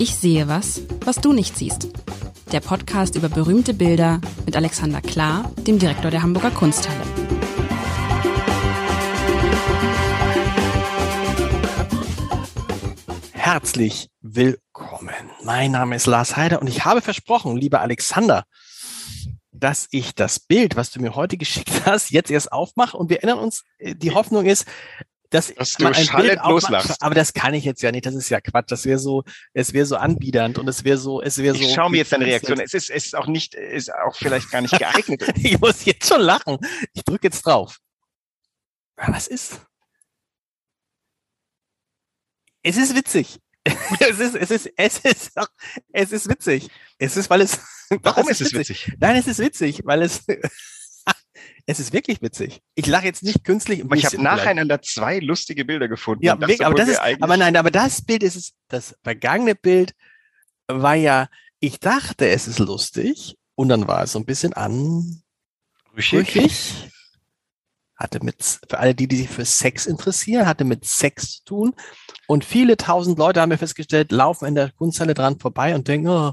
Ich sehe was, was du nicht siehst. Der Podcast über berühmte Bilder mit Alexander Klar, dem Direktor der Hamburger Kunsthalle. Herzlich willkommen. Mein Name ist Lars Heider und ich habe versprochen, lieber Alexander, dass ich das Bild, was du mir heute geschickt hast, jetzt erst aufmache und wir erinnern uns, äh, die Hoffnung ist, dass, dass man ein Bild loslachst. Aber das kann ich jetzt ja nicht. Das ist ja Quatsch. Das wäre so, es wäre so anbiedernd und es wäre so, es wäre so. Ich schaue mir jetzt deine Reaktion. Es ist, es ist auch nicht, ist auch vielleicht gar nicht geeignet. ich muss jetzt schon lachen. Ich drücke jetzt drauf. Was ist? Es ist witzig. es ist, es ist, es ist, es ist witzig. Es ist, weil es. Warum ist es witzig? witzig? Nein, es ist witzig, weil es. Es ist wirklich witzig. Ich lache jetzt nicht künstlich. Aber ich habe nacheinander zwei lustige Bilder gefunden. Ja, das aber das ist, aber nein, aber das Bild ist es, das vergangene Bild war ja, ich dachte, es ist lustig und dann war es so ein bisschen anrüchig. Hatte mit, für alle die, die sich für Sex interessieren, hatte mit Sex zu tun. Und viele tausend Leute haben mir festgestellt, laufen in der Kunsthalle dran vorbei und denken, oh,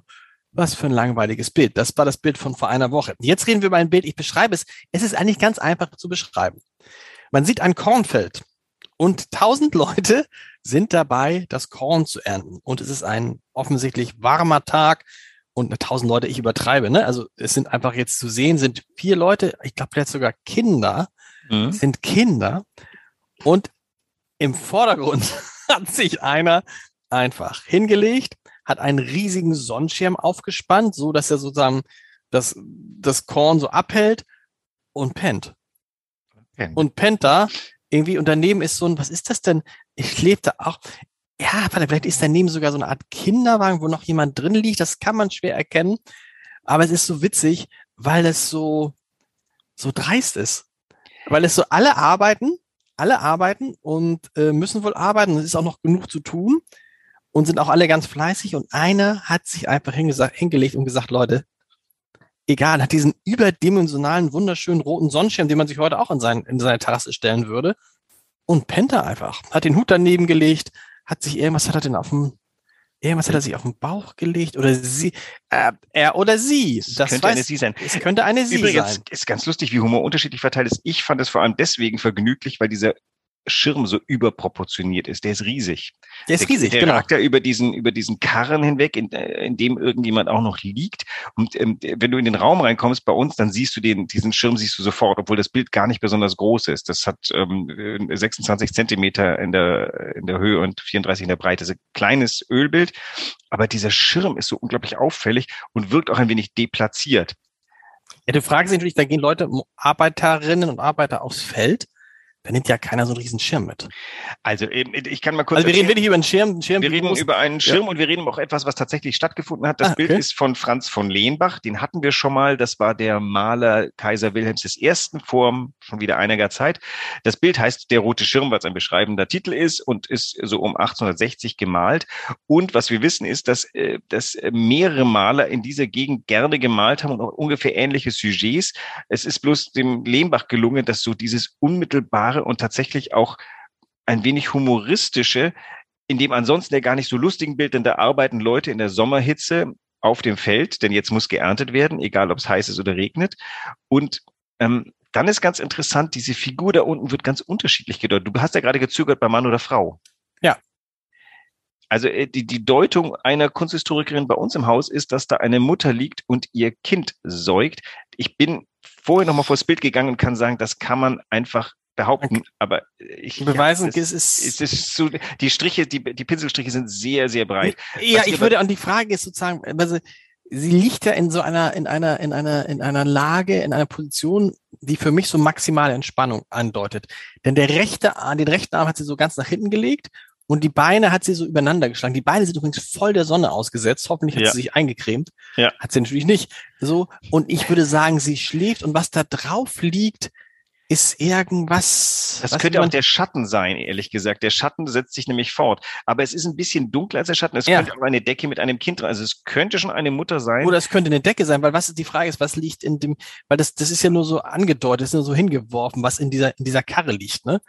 was für ein langweiliges Bild. Das war das Bild von vor einer Woche. Jetzt reden wir über ein Bild. Ich beschreibe es. Es ist eigentlich ganz einfach zu beschreiben. Man sieht ein Kornfeld und tausend Leute sind dabei, das Korn zu ernten. Und es ist ein offensichtlich warmer Tag und tausend Leute, ich übertreibe, ne? Also es sind einfach jetzt zu sehen, sind vier Leute, ich glaube vielleicht sogar Kinder, mhm. sind Kinder. Und im Vordergrund hat sich einer einfach hingelegt hat einen riesigen Sonnenschirm aufgespannt, so dass er sozusagen das, das Korn so abhält und pennt. Okay. Und pennt da irgendwie und daneben ist so ein, was ist das denn? Ich lebe da auch. Ja, vielleicht ist daneben sogar so eine Art Kinderwagen, wo noch jemand drin liegt. Das kann man schwer erkennen. Aber es ist so witzig, weil es so, so dreist ist. Weil es so alle arbeiten, alle arbeiten und äh, müssen wohl arbeiten. Es ist auch noch genug zu tun und sind auch alle ganz fleißig und einer hat sich einfach hingelegt und gesagt, Leute, egal, hat diesen überdimensionalen, wunderschönen roten Sonnenschirm, den man sich heute auch in, sein, in seine Terrasse stellen würde und pennt er einfach. Hat den Hut daneben gelegt, hat sich irgendwas hat er denn auf dem Irgendwas hat er sich auf den Bauch gelegt oder sie, äh, er oder sie. Das, könnte weiß, eine sie sein. Es könnte eine sie Übrigens sein. ist ganz lustig, wie Humor unterschiedlich verteilt ist. Ich fand es vor allem deswegen vergnüglich, weil dieser Schirm so überproportioniert ist. Der ist riesig. Der ist riesig, der, der genau. ja über diesen, über diesen Karren hinweg, in, äh, in dem irgendjemand auch noch liegt. Und ähm, wenn du in den Raum reinkommst bei uns, dann siehst du den, diesen Schirm siehst du sofort, obwohl das Bild gar nicht besonders groß ist. Das hat ähm, 26 Zentimeter in der, in der Höhe und 34 in der Breite. Das ist ein kleines Ölbild. Aber dieser Schirm ist so unglaublich auffällig und wirkt auch ein wenig deplatziert. Ja, du fragst dich natürlich, da gehen Leute, Arbeiterinnen und Arbeiter aufs Feld da nimmt ja keiner so einen riesen Schirm mit. Also ich kann mal kurz. Also wir reden wirklich über einen Schirm. Schirm wir reden über einen Schirm ja. und wir reden auch etwas, was tatsächlich stattgefunden hat. Das ah, Bild ist von Franz von Lehnbach. Den hatten wir schon mal. Das war der Maler Kaiser Wilhelms I. Form schon wieder einiger Zeit. Das Bild heißt Der rote Schirm, was ein beschreibender Titel ist und ist so um 1860 gemalt. Und was wir wissen ist, dass, äh, dass mehrere Maler in dieser Gegend gerne gemalt haben und auch ungefähr ähnliche Sujets. Es ist bloß dem Lehnbach gelungen, dass so dieses unmittelbare klare und tatsächlich auch ein wenig humoristische, in dem ansonsten der gar nicht so lustigen Bild, denn da arbeiten Leute in der Sommerhitze auf dem Feld, denn jetzt muss geerntet werden, egal ob es heiß ist oder regnet. Und ähm, dann ist ganz interessant, diese Figur da unten wird ganz unterschiedlich gedeutet. Du hast ja gerade gezögert bei Mann oder Frau. Ja. Also äh, die, die Deutung einer Kunsthistorikerin bei uns im Haus ist, dass da eine Mutter liegt und ihr Kind säugt. Ich bin vorher nochmal vors Bild gegangen und kann sagen, das kann man einfach behaupten, aber ich beweisen, ja, es, ist, es ist so, die Striche, die, die Pinselstriche sind sehr, sehr breit. Ja, ich würde, und die Frage ist sozusagen, also, sie liegt ja in so einer, in einer, in einer, in einer Lage, in einer Position, die für mich so maximale Entspannung andeutet. Denn der rechte Arm, den rechten Arm hat sie so ganz nach hinten gelegt und die Beine hat sie so übereinander geschlagen. Die Beine sind übrigens voll der Sonne ausgesetzt. Hoffentlich hat ja. sie sich eingecremt. Ja. Hat sie natürlich nicht. So. Und ich würde sagen, sie schläft und was da drauf liegt, ist irgendwas. Das könnte auch der Schatten sein, ehrlich gesagt. Der Schatten setzt sich nämlich fort. Aber es ist ein bisschen dunkler als der Schatten. Es ja. könnte auch eine Decke mit einem Kind drin. Also es könnte schon eine Mutter sein. Oder es könnte eine Decke sein, weil was ist die Frage ist, was liegt in dem, weil das, das ist ja nur so angedeutet, ist nur so hingeworfen, was in dieser, in dieser Karre liegt, ne?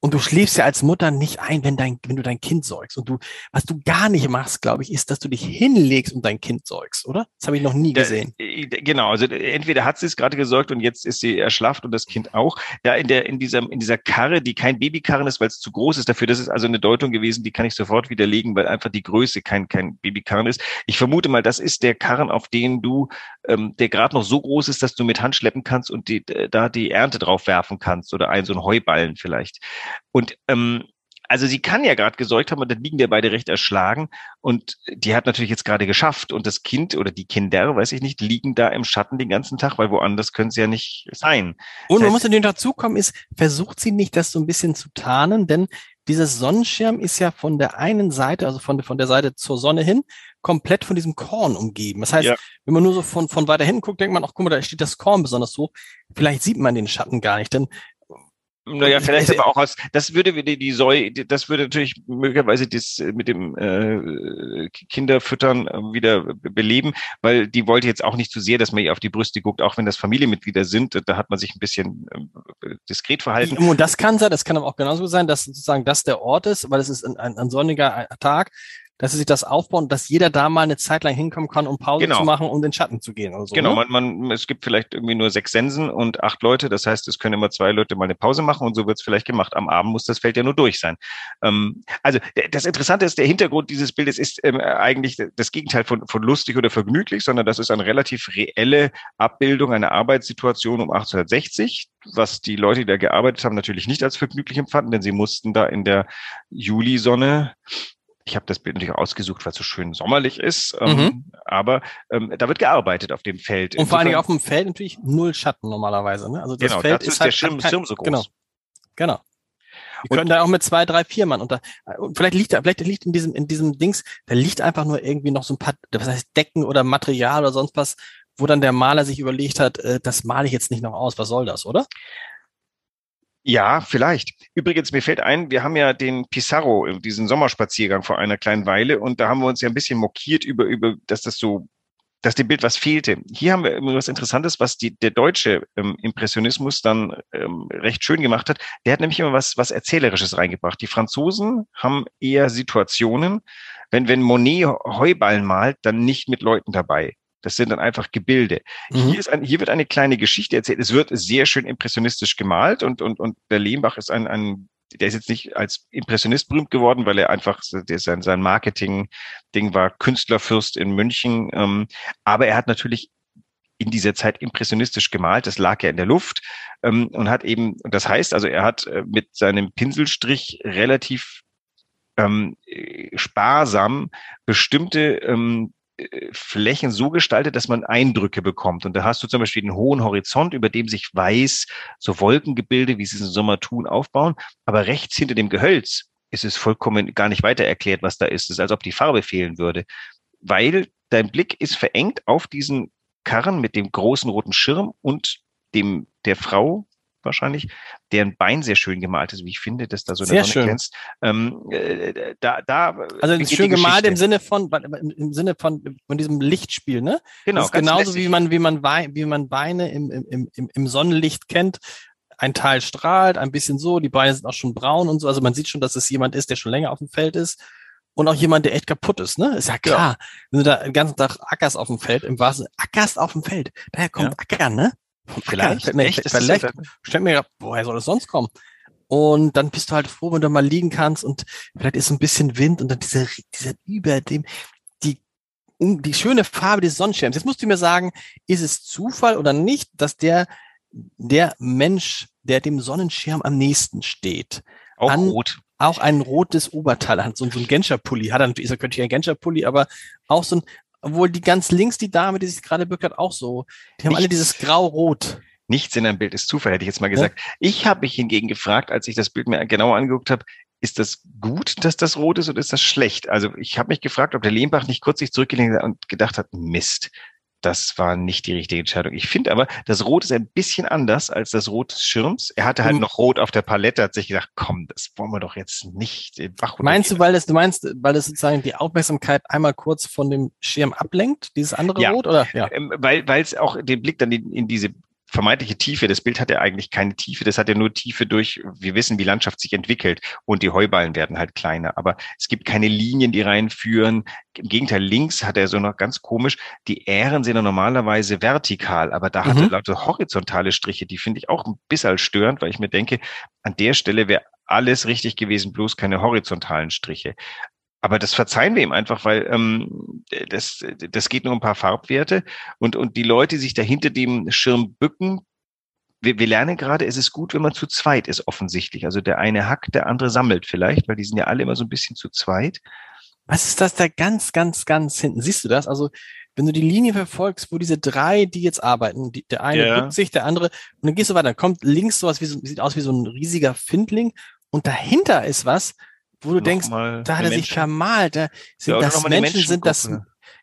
Und du schläfst ja als Mutter nicht ein, wenn dein, wenn du dein Kind säugst. Und du, was du gar nicht machst, glaube ich, ist, dass du dich hinlegst und dein Kind säugst, oder? Das habe ich noch nie gesehen. Äh, genau, also entweder hat sie es gerade gesäugt und jetzt ist sie erschlafft und das Kind auch. Ja, in der, in dieser, in dieser Karre, die kein Babykarren ist, weil es zu groß ist dafür. Das ist also eine Deutung gewesen, die kann ich sofort widerlegen, weil einfach die Größe kein, kein Babykarren ist. Ich vermute mal, das ist der Karren, auf den du, ähm, der gerade noch so groß ist, dass du mit Hand schleppen kannst und die, da die Ernte drauf werfen kannst oder ein so ein Heuballen vielleicht. Und ähm, also sie kann ja gerade gesäugt haben und dann liegen der beide recht erschlagen und die hat natürlich jetzt gerade geschafft und das Kind oder die Kinder, weiß ich nicht, liegen da im Schatten den ganzen Tag, weil woanders können sie ja nicht sein. Und man muss natürlich dazukommen, ist, versucht sie nicht, das so ein bisschen zu tarnen, denn dieser Sonnenschirm ist ja von der einen Seite, also von, von der Seite zur Sonne hin, komplett von diesem Korn umgeben. Das heißt, ja. wenn man nur so von, von weiter hinten guckt, denkt man, ach guck mal, da steht das Korn besonders hoch. Vielleicht sieht man den Schatten gar nicht, denn naja, vielleicht aber auch aus, das würde die, die Säu, das würde natürlich möglicherweise das äh, mit dem äh, Kinderfüttern äh, wieder beleben, weil die wollte jetzt auch nicht zu sehr, dass man ihr auf die Brüste guckt, auch wenn das Familienmitglieder sind, da hat man sich ein bisschen äh, diskret verhalten. Und das kann sein, das kann aber auch genauso sein, dass sozusagen das der Ort ist, weil es ist ein, ein, ein sonniger Tag dass sie sich das aufbauen, dass jeder da mal eine Zeit lang hinkommen kann, um Pause genau. zu machen, um den Schatten zu gehen oder so. Genau, ne? man, man, es gibt vielleicht irgendwie nur sechs Sensen und acht Leute. Das heißt, es können immer zwei Leute mal eine Pause machen und so wird es vielleicht gemacht. Am Abend muss das Feld ja nur durch sein. Ähm, also das Interessante ist, der Hintergrund dieses Bildes ist ähm, eigentlich das Gegenteil von, von lustig oder vergnüglich, sondern das ist eine relativ reelle Abbildung einer Arbeitssituation um 1860, was die Leute, die da gearbeitet haben, natürlich nicht als vergnüglich empfanden, denn sie mussten da in der Julisonne ich habe das Bild natürlich ausgesucht, weil es so schön sommerlich ist, ähm, mhm. aber ähm, da wird gearbeitet auf dem Feld. Und vor allen Dingen auf dem Feld natürlich null Schatten normalerweise. Ne? Also das genau, Feld ist, ist halt der Schirm, kein, Schirm so groß. Genau, genau. Die können da auch mit zwei, drei, vier Mann unter. Vielleicht liegt da, vielleicht liegt in diesem, in diesem Dings, da liegt einfach nur irgendwie noch so ein paar, was heißt Decken oder Material oder sonst was, wo dann der Maler sich überlegt hat, äh, das male ich jetzt nicht noch aus. Was soll das, oder? Ja, vielleicht. Übrigens, mir fällt ein, wir haben ja den Pissarro, diesen Sommerspaziergang vor einer kleinen Weile und da haben wir uns ja ein bisschen mokiert über, über, dass das so, dass dem Bild was fehlte. Hier haben wir was Interessantes, was die, der deutsche ähm, Impressionismus dann ähm, recht schön gemacht hat. Der hat nämlich immer was, was Erzählerisches reingebracht. Die Franzosen haben eher Situationen, wenn, wenn Monet Heuballen malt, dann nicht mit Leuten dabei. Das sind dann einfach Gebilde. Mhm. Hier, ist ein, hier wird eine kleine Geschichte erzählt. Es wird sehr schön impressionistisch gemalt und, und, und der Lehmbach ist ein, ein der ist jetzt nicht als Impressionist berühmt geworden, weil er einfach der, sein, sein Marketing-Ding war Künstlerfürst in München. Ähm, aber er hat natürlich in dieser Zeit impressionistisch gemalt. Das lag ja in der Luft ähm, und hat eben, das heißt also, er hat äh, mit seinem Pinselstrich relativ ähm, sparsam bestimmte ähm, Flächen so gestaltet, dass man Eindrücke bekommt. Und da hast du zum Beispiel einen hohen Horizont, über dem sich weiß, so Wolkengebilde, wie sie es im Sommer tun, aufbauen. Aber rechts hinter dem Gehölz ist es vollkommen gar nicht weiter erklärt, was da ist. Es ist, als ob die Farbe fehlen würde. Weil dein Blick ist verengt auf diesen Karren mit dem großen roten Schirm und dem der Frau, wahrscheinlich, deren Bein sehr schön gemalt ist, wie ich finde, dass da so eine Sonne glänzt. Ähm, äh, da, da also schön gemalt im Sinne von im Sinne von von diesem Lichtspiel, ne? Genau. Das ist genauso lässig. wie man wie man wie man Beine im, im, im, im Sonnenlicht kennt. Ein Teil strahlt, ein bisschen so, die Beine sind auch schon braun und so. Also man sieht schon, dass es jemand ist, der schon länger auf dem Feld ist und auch jemand, der echt kaputt ist, ne? Ist ja klar. Ja. Wenn du da den ganzen Tag ackerst auf dem Feld, im wahrsten ackerst auf dem Feld, daher kommt ja. Ackern, ne? Vielleicht, nee, echt, vielleicht. Stell mir woher soll es sonst kommen? Und dann bist du halt froh, wenn du mal liegen kannst und vielleicht ist ein bisschen Wind und dann dieser, dieser über dem, die, die schöne Farbe des Sonnenschirms. Jetzt musst du mir sagen, ist es Zufall oder nicht, dass der, der Mensch, der dem Sonnenschirm am nächsten steht, auch an, rot. Auch ein rotes Oberteil hat, so, so ein Genscher-Pulli. Hat er er könnte ein Genscher-Pulli, aber auch so ein, obwohl die ganz links, die Dame, die sich gerade bückt hat, auch so. Die haben Nichts. alle dieses Grau-Rot. Nichts in einem Bild ist Zufall, hätte ich jetzt mal gesagt. Ja? Ich habe mich hingegen gefragt, als ich das Bild mir genauer angeguckt habe, ist das gut, dass das rot ist oder ist das schlecht? Also ich habe mich gefragt, ob der Lehmbach nicht kurz sich zurückgelehnt hat und gedacht hat, Mist, das war nicht die richtige Entscheidung. Ich finde aber, das Rot ist ein bisschen anders als das Rot des Schirms. Er hatte halt mhm. noch Rot auf der Palette, hat sich gedacht, komm, das wollen wir doch jetzt nicht Bach Meinst du, weil das, du meinst, weil das sozusagen die Aufmerksamkeit einmal kurz von dem Schirm ablenkt, dieses andere ja, Rot, oder? Ja, ähm, weil, weil es auch den Blick dann in, in diese vermeintliche Tiefe. Das Bild hat ja eigentlich keine Tiefe, das hat ja nur Tiefe durch, wir wissen, wie Landschaft sich entwickelt und die Heuballen werden halt kleiner. Aber es gibt keine Linien, die reinführen. Im Gegenteil, links hat er so noch ganz komisch, die Ähren sind ja normalerweise vertikal, aber da hat er mhm. lauter horizontale Striche, die finde ich auch ein bisschen störend, weil ich mir denke, an der Stelle wäre alles richtig gewesen, bloß keine horizontalen Striche. Aber das verzeihen wir ihm einfach, weil ähm, das, das geht nur um ein paar Farbwerte. Und, und die Leute, die sich da hinter dem Schirm bücken, wir, wir lernen gerade, es ist gut, wenn man zu zweit ist, offensichtlich. Also der eine hackt, der andere sammelt vielleicht, weil die sind ja alle immer so ein bisschen zu zweit. Was ist das da ganz, ganz, ganz hinten? Siehst du das? Also, wenn du die Linie verfolgst, wo diese drei, die jetzt arbeiten, die, der eine ja. bückt sich, der andere, und dann gehst du weiter, kommt links sowas wie so, sieht aus wie so ein riesiger Findling, und dahinter ist was, wo du denkst, da hat er sich vermalt, da sind ja, das Menschen, sind das,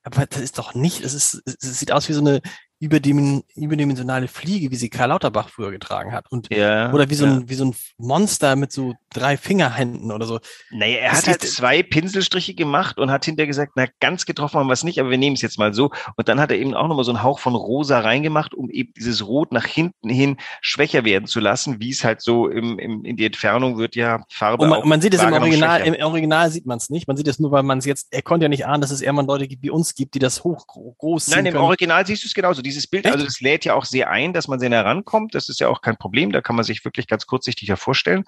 aber das ist doch nicht, es ist, es sieht aus wie so eine überdimensionale Fliege, wie sie Karl Lauterbach früher getragen hat. Und, ja, oder wie so, ein, wie so ein Monster mit so drei Fingerhänden oder so. Naja, er das hat halt zwei Pinselstriche gemacht und hat hinterher gesagt, na, ganz getroffen haben wir es nicht, aber wir nehmen es jetzt mal so. Und dann hat er eben auch nochmal so einen Hauch von Rosa reingemacht, um eben dieses Rot nach hinten hin schwächer werden zu lassen, wie es halt so im, im, in die Entfernung wird ja Farbe. Und man, man sieht es im Original, im Original sieht man es nicht. Man sieht es nur, weil man es jetzt, er konnte ja nicht ahnen, dass es eher mal Leute gibt, wie uns gibt, die das hoch groß Nein, im können. Original siehst du es genauso. Dieses Bild, also das lädt ja auch sehr ein, dass man sehr herankommt. Das ist ja auch kein Problem. Da kann man sich wirklich ganz kurzsichtig ja vorstellen.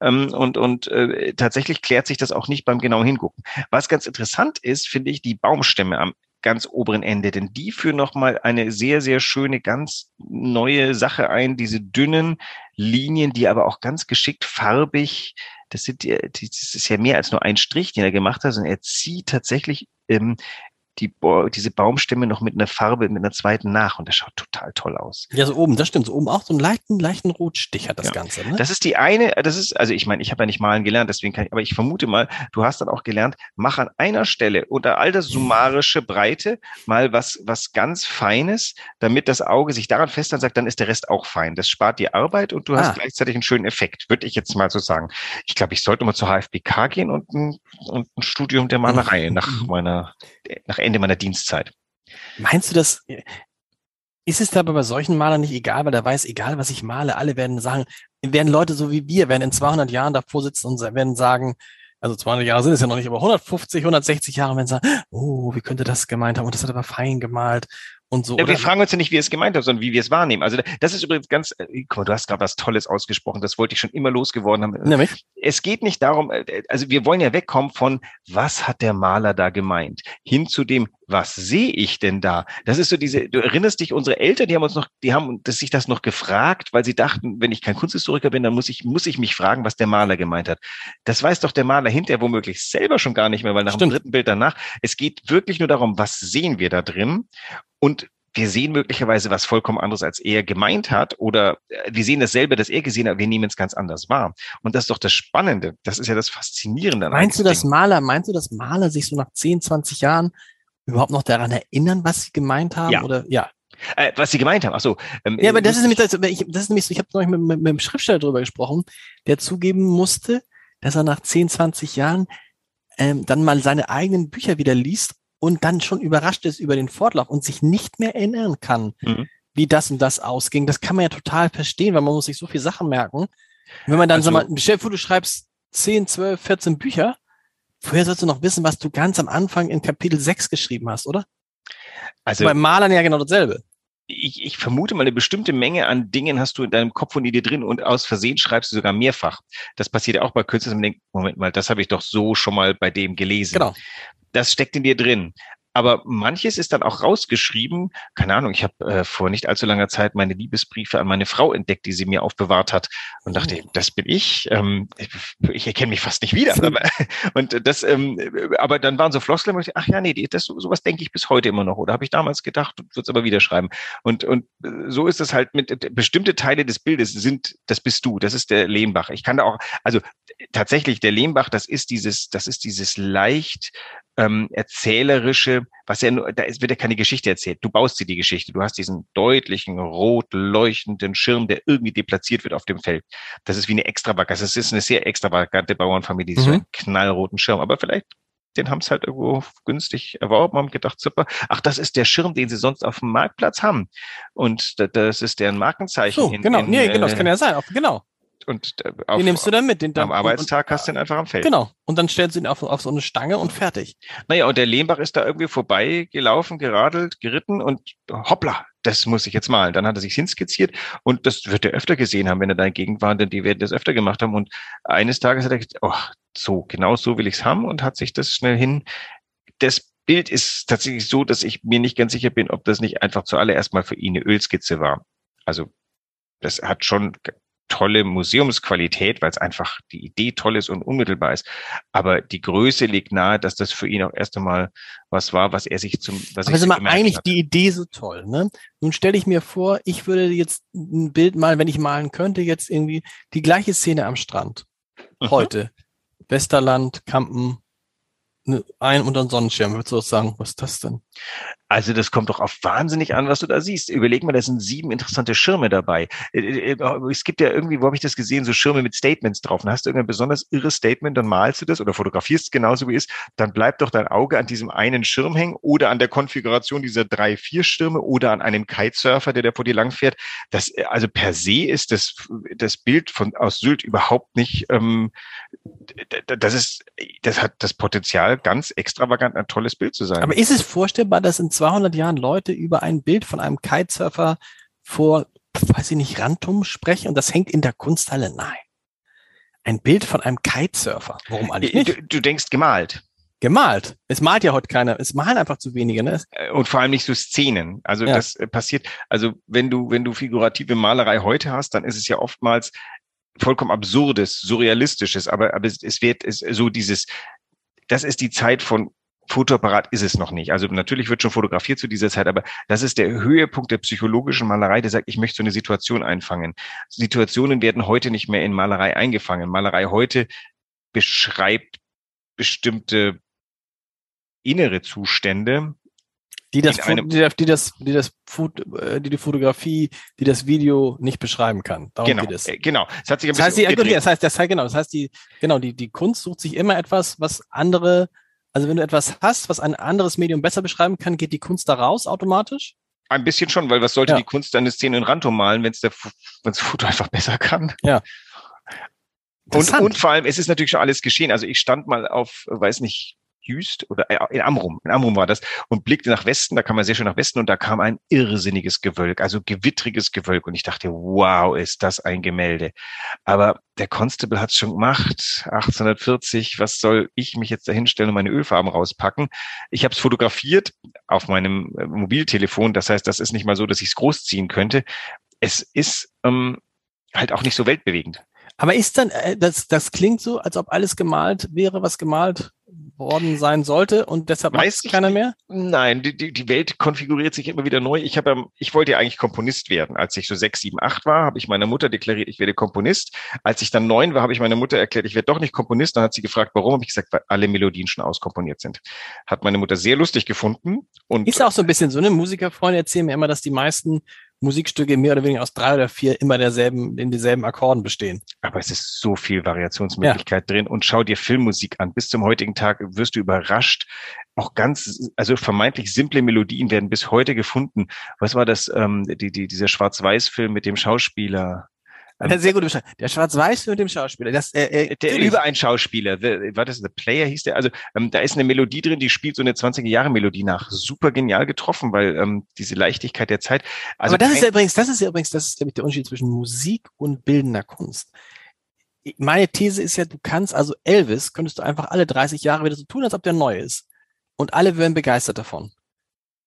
Ähm, und und äh, tatsächlich klärt sich das auch nicht beim genauen Hingucken. Was ganz interessant ist, finde ich, die Baumstämme am ganz oberen Ende, denn die führen nochmal eine sehr, sehr schöne, ganz neue Sache ein, diese dünnen Linien, die aber auch ganz geschickt farbig, das, sind, das ist ja mehr als nur ein Strich, den er gemacht hat, sondern er zieht tatsächlich ähm, die, diese Baumstämme noch mit einer Farbe, mit einer zweiten nach und das schaut total toll aus. Ja, so oben, das stimmt. So oben auch so einen leichten, leichten Rotstich hat das ja. Ganze. Ne? Das ist die eine, das ist, also ich meine, ich habe ja nicht malen gelernt, deswegen kann ich, aber ich vermute mal, du hast dann auch gelernt, mach an einer Stelle unter all das summarische Breite mal was, was ganz Feines, damit das Auge sich daran fest und sagt, dann ist der Rest auch fein. Das spart dir Arbeit und du ah. hast gleichzeitig einen schönen Effekt, würde ich jetzt mal so sagen. Ich glaube, ich sollte mal zur HFBK gehen und ein, und ein Studium der Malerei nach meiner, nach Ende meiner Dienstzeit. Meinst du das? Ist es aber bei solchen Malern nicht egal, weil der weiß, egal was ich male, alle werden sagen, werden Leute so wie wir, werden in 200 Jahren davor sitzen und werden sagen, also 200 Jahre sind es ja noch nicht, aber 150, 160 Jahre, sie sagen, oh, wie könnte das gemeint haben? Und das hat aber fein gemalt und so. Ja, wir fragen uns ja nicht, wie er es gemeint hat, sondern wie wir es wahrnehmen. Also das ist übrigens ganz, äh, guck mal, du hast gerade was Tolles ausgesprochen, das wollte ich schon immer losgeworden haben. Nämlich? Es geht nicht darum, äh, also wir wollen ja wegkommen von, was hat der Maler da gemeint, hin zu dem, was sehe ich denn da? Das ist so diese, du erinnerst dich, unsere Eltern, die haben uns noch, die haben das, sich das noch gefragt, weil sie dachten, wenn ich kein Kunsthistoriker bin, dann muss ich, muss ich mich fragen, was der Maler gemeint hat. Das weiß doch der Maler hinterher womöglich selber schon gar nicht mehr, weil nach Stimmt. dem dritten Bild danach, es geht wirklich nur darum, was sehen wir da drin? Und wir sehen möglicherweise was vollkommen anderes, als er gemeint hat, oder äh, wir sehen dasselbe, das er gesehen hat, wir nehmen es ganz anders wahr. Und das ist doch das Spannende. Das ist ja das Faszinierende. Meinst du, dass Maler, meinst du, dass Maler sich so nach 10, 20 Jahren überhaupt noch daran erinnern, was sie gemeint haben? Ja. Oder ja. Äh, was sie gemeint haben. Ach so. Ähm, ja, aber das ist nämlich, das, ich, das ist nämlich so, ich habe neulich mit, mit, mit dem Schriftsteller drüber gesprochen, der zugeben musste, dass er nach 10, 20 Jahren ähm, dann mal seine eigenen Bücher wieder liest und dann schon überrascht ist über den Fortlauf und sich nicht mehr erinnern kann, mhm. wie das und das ausging. Das kann man ja total verstehen, weil man muss sich so viel Sachen merken. wenn man dann, also, sag mal, dir du schreibst 10, 12, 14 Bücher, vorher sollst du noch wissen, was du ganz am Anfang in Kapitel 6 geschrieben hast, oder? Also beim Malern ja genau dasselbe. Ich, ich vermute mal, eine bestimmte Menge an Dingen hast du in deinem Kopf und in dir drin und aus Versehen schreibst du sogar mehrfach. Das passiert ja auch bei Künstlern, man denkt, Moment mal, das habe ich doch so schon mal bei dem gelesen. Genau das steckt in dir drin. Aber manches ist dann auch rausgeschrieben. Keine Ahnung, ich habe äh, vor nicht allzu langer Zeit meine Liebesbriefe an meine Frau entdeckt, die sie mir aufbewahrt hat. Und dachte, oh. das bin ich. Ähm, ich, ich erkenne mich fast nicht wieder. Aber, und das, ähm, aber dann waren so Floskeln, wo ich, ach ja, nee, das, sowas denke ich bis heute immer noch. Oder habe ich damals gedacht und würde es aber wieder schreiben. Und, und so ist es halt mit bestimmte Teile des Bildes sind, das bist du, das ist der Lehmbach. Ich kann da auch, also tatsächlich, der Lehmbach, das ist dieses, das ist dieses leicht ähm, erzählerische, was ja nur, da ist, wird ja keine Geschichte erzählt. Du baust dir die Geschichte. Du hast diesen deutlichen, rot leuchtenden Schirm, der irgendwie deplatziert wird auf dem Feld. Das ist wie eine Extravagance. Das ist eine sehr extravagante Bauernfamilie, die mhm. so einen knallroten Schirm. Aber vielleicht den haben es halt irgendwo günstig erworben, haben gedacht, super, ach, das ist der Schirm, den sie sonst auf dem Marktplatz haben. Und das ist deren Markenzeichen. So, genau, in, nee, genau, das kann ja sein, auch, genau. Und äh, auf, den nimmst du dann mit. Den am Arbeitstag und, hast du ihn einfach am Feld. Genau. Und dann stellst du ihn auf, auf so eine Stange und fertig. Naja, und der Lehmbach ist da irgendwie vorbei gelaufen, geradelt, geritten und hoppla, das muss ich jetzt malen. Dann hat er sich hinskizziert und das wird er öfter gesehen haben, wenn er da in Gegend war, denn die werden das öfter gemacht haben. Und eines Tages hat er gesagt, oh, so, genau so will ich's haben und hat sich das schnell hin. Das Bild ist tatsächlich so, dass ich mir nicht ganz sicher bin, ob das nicht einfach zuallererst mal für ihn eine Ölskizze war. Also das hat schon tolle Museumsqualität, weil es einfach die Idee toll ist und unmittelbar ist. Aber die Größe liegt nahe, dass das für ihn auch erst einmal was war, was er sich zum, was Aber ist mal eigentlich hat. die Idee so toll, ne? Nun stelle ich mir vor, ich würde jetzt ein Bild malen, wenn ich malen könnte, jetzt irgendwie die gleiche Szene am Strand. Mhm. Heute. Westerland, Kampen, ein unter den Sonnenschirm. Würdest du sagen, was ist das denn? Also das kommt doch auf wahnsinnig an, was du da siehst. Überleg mal, da sind sieben interessante Schirme dabei. Äh, äh, äh, es gibt ja irgendwie, wo habe ich das gesehen, so Schirme mit Statements drauf. Dann hast du irgendein besonders irres Statement, dann malst du das oder fotografierst es genauso wie es. Dann bleibt doch dein Auge an diesem einen Schirm hängen oder an der Konfiguration dieser drei, vier Stürme oder an einem Kitesurfer, der da vor dir langfährt. Das, also per se ist das, das Bild von aus Sylt überhaupt nicht, ähm, das ist, das hat das Potenzial, ganz extravagant ein tolles Bild zu sein. Aber ist es vorstellbar, dass in 200 Jahren Leute über ein Bild von einem Kitesurfer vor, weiß ich nicht, Rantum sprechen und das hängt in der Kunsthalle? Nein. Ein Bild von einem Kitesurfer. Warum eigentlich nicht? Du, du denkst gemalt. Gemalt. Es malt ja heute keiner. Es malen einfach zu wenige, ne? Äh, und vor allem nicht so Szenen. Also ja. das äh, passiert, also wenn du, wenn du figurative Malerei heute hast, dann ist es ja oftmals vollkommen absurdes, surrealistisches, aber, aber es, es wird es, so dieses, das ist die Zeit von Fotoapparat ist es noch nicht. Also natürlich wird schon fotografiert zu dieser Zeit, aber das ist der Höhepunkt der psychologischen Malerei, der sagt, ich möchte so eine Situation einfangen. Situationen werden heute nicht mehr in Malerei eingefangen. Malerei heute beschreibt bestimmte innere Zustände, die das, die, die, das, die das, äh, die die Fotografie, die das Video nicht beschreiben kann. Darum genau, geht es. Äh, genau. Das hat sich ein das heißt, die, das heißt, das heißt, genau, das heißt, die, genau, die, die Kunst sucht sich immer etwas, was andere also wenn du etwas hast, was ein anderes Medium besser beschreiben kann, geht die Kunst da raus automatisch? Ein bisschen schon, weil was sollte ja. die Kunst eine Szene in Rantum malen, wenn es der wenn's Foto einfach besser kann? Ja. Und, und vor allem, es ist natürlich schon alles geschehen. Also ich stand mal auf, weiß nicht, Jüst oder äh, in Amrum, in Amrum war das und blickte nach Westen, da kam man sehr schön nach Westen und da kam ein irrsinniges Gewölk, also gewittriges Gewölk und ich dachte, wow, ist das ein Gemälde. Aber der Constable hat es schon gemacht, 1840, was soll ich mich jetzt da hinstellen und meine Ölfarben rauspacken? Ich habe es fotografiert auf meinem äh, Mobiltelefon, das heißt, das ist nicht mal so, dass ich es großziehen könnte. Es ist ähm, halt auch nicht so weltbewegend. Aber ist dann, äh, das, das klingt so, als ob alles gemalt wäre, was gemalt worden sein sollte und deshalb weiß keiner mehr? Nein, die, die, die Welt konfiguriert sich immer wieder neu. Ich habe, ich wollte ja eigentlich Komponist werden. Als ich so sechs, sieben, acht war, habe ich meiner Mutter deklariert, ich werde Komponist. Als ich dann neun war, habe ich meiner Mutter erklärt, ich werde doch nicht Komponist. Dann hat sie gefragt, warum? Habe ich gesagt, weil alle Melodien schon auskomponiert sind. Hat meine Mutter sehr lustig gefunden. Und ist auch so ein bisschen so, eine Musikerfreunde erzählen mir immer, dass die meisten Musikstücke mehr oder weniger aus drei oder vier immer derselben, in dieselben Akkorden bestehen. Aber es ist so viel Variationsmöglichkeit ja. drin und schau dir Filmmusik an. Bis zum heutigen Tag wirst du überrascht. Auch ganz, also vermeintlich simple Melodien werden bis heute gefunden. Was war das, ähm, die, die, dieser Schwarz-Weiß-Film mit dem Schauspieler? Ähm, sehr gute Beschreibung. Der Schwarz-Weiß mit dem Schauspieler. Das, äh, äh, der über ein Schauspieler. The, war das The Player hieß der? Also ähm, da ist eine Melodie drin, die spielt so eine 20er Jahre Melodie nach. Super genial getroffen, weil ähm, diese Leichtigkeit der Zeit. Also Aber das ist ja übrigens, das ist ja übrigens, das ist nämlich der Unterschied zwischen Musik und bildender Kunst. Meine These ist ja, du kannst also Elvis könntest du einfach alle 30 Jahre wieder so tun, als ob der neu ist. Und alle wären begeistert davon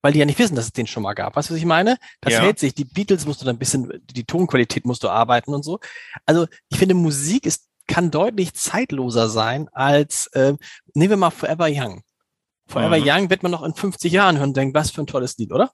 weil die ja nicht wissen, dass es den schon mal gab. Weißt du, was ich meine? Das ja. hält sich. Die Beatles musst du dann ein bisschen, die Tonqualität musst du arbeiten und so. Also ich finde, Musik ist, kann deutlich zeitloser sein als, äh, nehmen wir mal Forever Young. Forever mhm. Young wird man noch in 50 Jahren hören und denken, was für ein tolles Lied, oder?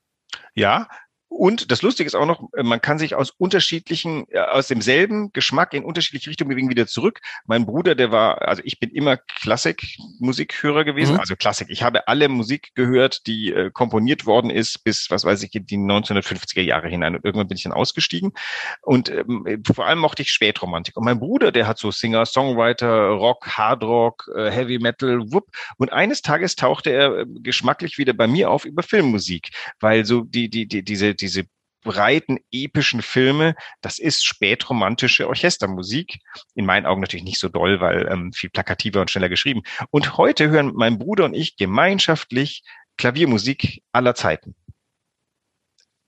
Ja, Und das Lustige ist auch noch, äh, man kann sich aus unterschiedlichen, äh, aus demselben Geschmack in unterschiedliche Richtungen bewegen, wieder zurück. Mein Bruder, der war, also ich bin immer Klassik-Musikhörer gewesen, mhm. also Klassik. Ich habe alle Musik gehört, die äh, komponiert worden ist bis, was weiß ich, die 1950er Jahre hinein. Und irgendwann bin ich dann ausgestiegen. Und ähm, vor allem mochte ich Spätromantik. Und mein Bruder, der hat so Singer, Songwriter, Rock, Hardrock, äh, Heavy Metal, wupp. Und eines Tages tauchte er äh, geschmacklich wieder bei mir auf über Filmmusik, weil so die, die, die, diese, diese breiten, epischen Filme, das ist spätromantische Orchestermusik. In meinen Augen natürlich nicht so doll, weil ähm, viel plakativer und schneller geschrieben. Und heute hören mein Bruder und ich gemeinschaftlich Klaviermusik aller Zeiten.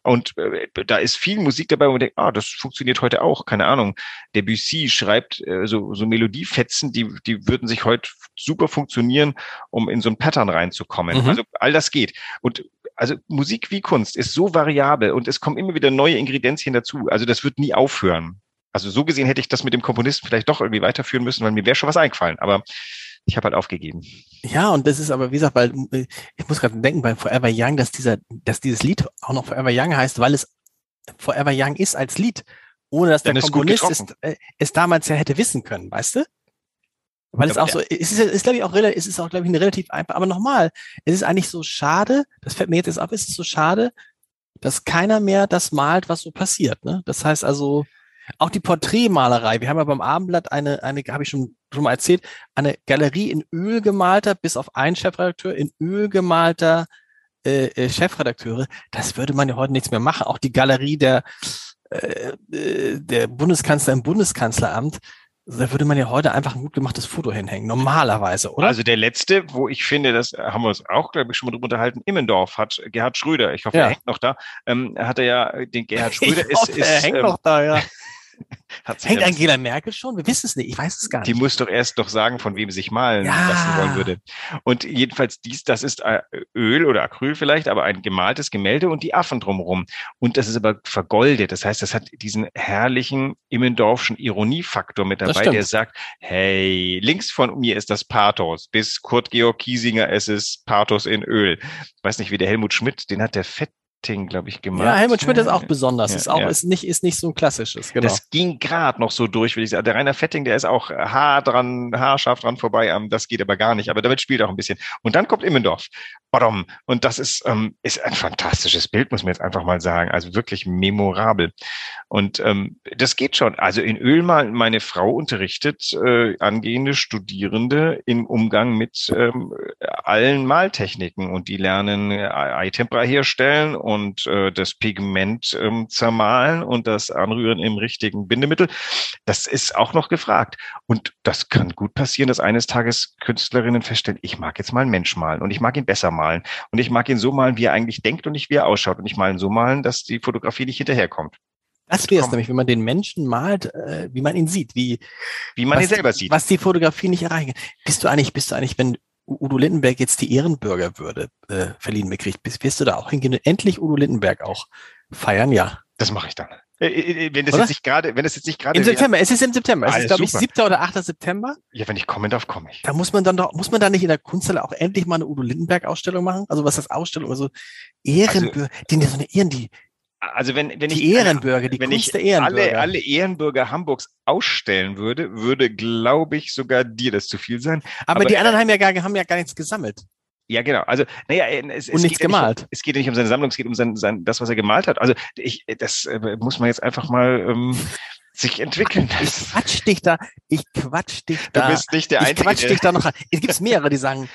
Und äh, da ist viel Musik dabei, wo man denkt, ah, das funktioniert heute auch. Keine Ahnung. Debussy schreibt äh, so, so Melodiefetzen, die, die würden sich heute super funktionieren, um in so ein Pattern reinzukommen. Mhm. Also all das geht. Und also Musik wie Kunst ist so variabel und es kommen immer wieder neue Ingredienzien dazu. Also das wird nie aufhören. Also so gesehen hätte ich das mit dem Komponisten vielleicht doch irgendwie weiterführen müssen, weil mir wäre schon was eingefallen. Aber ich habe halt aufgegeben. Ja, und das ist aber, wie gesagt, weil äh, ich muss gerade denken bei Forever Young, dass dieser, dass dieses Lied auch noch Forever Young heißt, weil es Forever Young ist als Lied, ohne dass Dann der Komponist es, äh, es damals ja hätte wissen können, weißt du? Weil es auch so, es ist, ist glaube ich auch relativ, es ist auch glaube ich eine relativ einfach, aber nochmal, es ist eigentlich so schade, das fällt mir jetzt erst ab, es ist so schade, dass keiner mehr das malt, was so passiert, ne? Das heißt also, auch die Porträtmalerei. Wir haben ja beim Abendblatt eine, eine, habe ich schon, schon mal erzählt, eine Galerie in Öl gemalter, bis auf einen Chefredakteur, in Öl gemalter äh, äh, Chefredakteure. Das würde man ja heute nichts mehr machen. Auch die Galerie der, äh, äh der Bundeskanzler im Bundeskanzleramt da würde man ja heute einfach ein gut gemachtes Foto hinhängen, normalerweise, oder? Also der letzte, wo ich finde, das haben wir uns auch, glaube ich, schon mal drüber unterhalten, Immendorf hat Gerhard Schröder, ich hoffe, ja. er hängt noch da, ähm, hat er ja, den Gerhard Schröder ich ist, hoffe, ist. Er hängt ähm, noch da, ja. Hängt Angela Merkel schon? Wir wissen es nicht. Ich weiß es gar nicht. Die muss doch erst noch sagen, von wem sie sich malen ja. lassen wollen würde. Und jedenfalls dies, das ist äh, Öl oder Acryl vielleicht, aber ein gemaltes Gemälde und die Affen drumherum. Und das ist aber vergoldet. Das heißt, das hat diesen herrlichen Immendorfschen Ironiefaktor mit dabei, der sagt, hey, links von mir ist das Pathos. Bis Kurt Georg Kiesinger, es ist Pathos in Öl. Ich weiß nicht, wie der Helmut Schmidt, den hat der Fett glaube ich, gemacht. Ja, Helmut Schmidt ist auch besonders. Ja, ist auch ja. ist nicht ist nicht so ein klassisches. Genau. Das ging gerade noch so durch, würde ich sagen. Der Rainer Fetting, der ist auch haar dran, haarscharf dran vorbei. Das geht aber gar nicht. Aber damit spielt auch ein bisschen. Und dann kommt Immendorf. Bottom. Und das ist ähm, ist ein fantastisches Bild, muss man jetzt einfach mal sagen. Also wirklich memorabel. Und ähm, das geht schon. Also in Ölmal meine Frau unterrichtet äh, angehende Studierende im Umgang mit ähm, allen Maltechniken und die lernen äh, Eitempera herstellen und und äh, das Pigment ähm, zermahlen und das Anrühren im richtigen Bindemittel. Das ist auch noch gefragt. Und das kann gut passieren, dass eines Tages Künstlerinnen feststellen, ich mag jetzt mal einen Mensch malen und ich mag ihn besser malen. Und ich mag ihn so malen, wie er eigentlich denkt und nicht wie er ausschaut. Und ich mal ihn so malen, dass die Fotografie nicht hinterherkommt. Das wäre es nämlich, wenn man den Menschen malt, äh, wie man ihn sieht, wie, wie man ihn selber sieht. Was die Fotografie nicht erreichen kann. Bist du eigentlich, bist du eigentlich, wenn Udo Lindenberg jetzt die Ehrenbürgerwürde äh, verliehen bekriegt, bist, wirst du da auch hingehen und endlich Udo Lindenberg auch feiern? Ja. Das mache ich dann. Äh, äh, äh, wenn das oder? jetzt nicht gerade, wenn das jetzt nicht gerade. Im September, es ist im September. Es ist, glaube ich, 7. oder 8. September. Ja, wenn ich kommen darf, komme ich. Da muss man dann doch, muss man da nicht in der Kunsthalle auch endlich mal eine Udo Lindenberg-Ausstellung machen? Also was ist das Ausstellung? Also Ehrenbürger, also, die so eine Ehren, die, also wenn, wenn die ich Ehrenbürger, die wenn Kunst ich der Ehrenbürger. Alle, alle Ehrenbürger Hamburgs ausstellen würde, würde, glaube ich, sogar dir das zu viel sein. Aber, Aber die anderen haben ja gar, haben ja gar nichts gesammelt. Ja, genau. Also, naja, es, Und es nichts gemalt. Ja nicht, es geht ja nicht um seine Sammlung, es geht um sein, sein, das, was er gemalt hat. Also, ich, das äh, muss man jetzt einfach mal ähm, sich entwickeln Ich quatsch dich da, ich quatsch dich da. Du bist nicht der Einzige. Ich quatsch dich da noch. Es gibt mehrere, die sagen,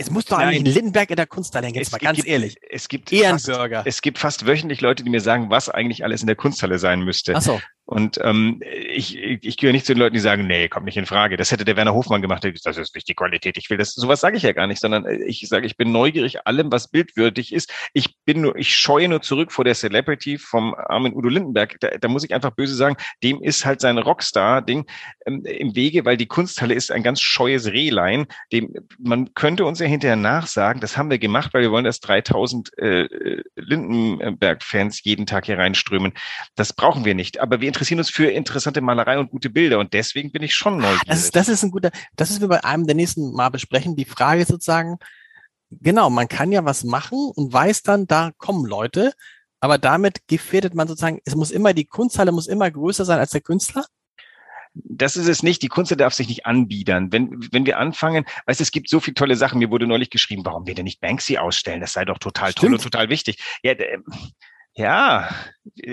es muss doch Nein. eigentlich einen Lindenberg in der Kunsthalle hängen, jetzt mal ganz gibt, ehrlich. Es gibt Ehrenbürger. Fast, es gibt fast wöchentlich Leute, die mir sagen, was eigentlich alles in der Kunsthalle sein müsste. Ach so. Und ähm, ich, ich, gehöre nicht zu den Leuten, die sagen, nee, kommt nicht in Frage. Das hätte der Werner Hofmann gemacht. Das ist nicht die Qualität. Ich will das. Sowas sage ich ja gar nicht, sondern äh, ich sage, ich bin neugierig allem, was bildwürdig ist. Ich bin nur, ich scheue nur zurück vor der Celebrity vom armen Udo Lindenberg. Da, da muss ich einfach böse sagen, dem ist halt sein Rockstar-Ding ähm, im Wege, weil die Kunsthalle ist ein ganz scheues Rehlein. Dem man könnte uns ja hinterher nachsagen, das haben wir gemacht, weil wir wollen, dass 3000 äh, Lindenberg-Fans jeden Tag hier reinströmen. Das brauchen wir nicht. Aber wir interessieren uns für interessante Malerei und gute Bilder und deswegen bin ich schon neugierig. Das ist, das ist ein guter, das ist wir bei einem der nächsten Mal besprechen. Die Frage sozusagen, genau, man kann ja was machen und weiß dann, da kommen Leute Aber damit gefährdet man sozusagen, es muss immer, die Kunsthalle muss immer größer sein als der Künstler? das ist es nicht. Die Kunst darf sich nicht anbiedern. Wenn, wenn wir anfangen, weißt es gibt so viele tolle Sachen. Mir wurde neulich geschrieben, warum wir denn nicht Banksy ausstellen? Das sei doch total Stimmt. toll und total wichtig. Ja, ja,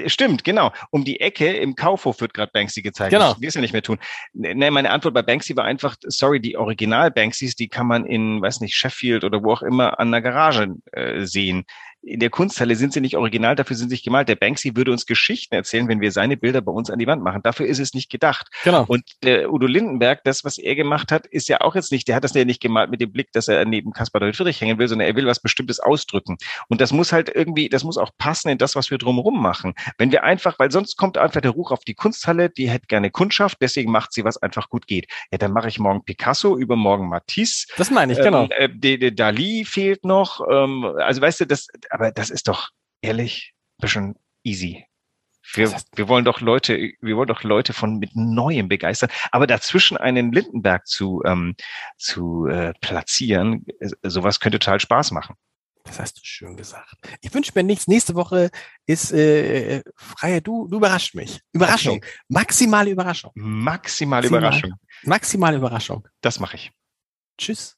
stimmt, genau. Um die Ecke im Kaufhof wird gerade Banksy gezeigt. Genau. Das wir es ja nicht mehr tun. Nee, meine Antwort bei Banksy war einfach, sorry, die Original-Banksys, die kann man in, weiß nicht, Sheffield oder wo auch immer an der Garage äh, sehen in der Kunsthalle sind sie nicht original, dafür sind sie nicht gemalt. Der Banksy würde uns Geschichten erzählen, wenn wir seine Bilder bei uns an die Wand machen. Dafür ist es nicht gedacht. Genau. Und der Udo Lindenberg, das, was er gemacht hat, ist ja auch jetzt nicht, der hat das ja nicht gemalt mit dem Blick, dass er neben Caspar David Friedrich hängen will, sondern er will was Bestimmtes ausdrücken. Und das muss halt irgendwie, das muss auch passen in das, was wir drumherum machen. Wenn wir einfach, weil sonst kommt einfach der Ruch auf die Kunsthalle, die hätte gerne Kundschaft, deswegen macht sie, was einfach gut geht. Ja, dann mache ich morgen Picasso, übermorgen Matisse. Das meine ich, genau. Ähm, äh, Dali fehlt noch. Ähm, also weißt du, das, aber das ist doch ehrlich ein bisschen easy. Wir, wir wollen doch Leute, wir wollen doch Leute von mit Neuem begeistern. Aber dazwischen einen Lindenberg zu, ähm, zu äh, platzieren, äh, sowas könnte total Spaß machen. Das hast du schön gesagt. Ich wünsche mir nichts. Nächste Woche ist äh, freie. Du, du überrascht mich. Überraschung. Okay. Maximale Überraschung. Maximale Maximal, Überraschung. Maximale Überraschung. Das mache ich. Tschüss.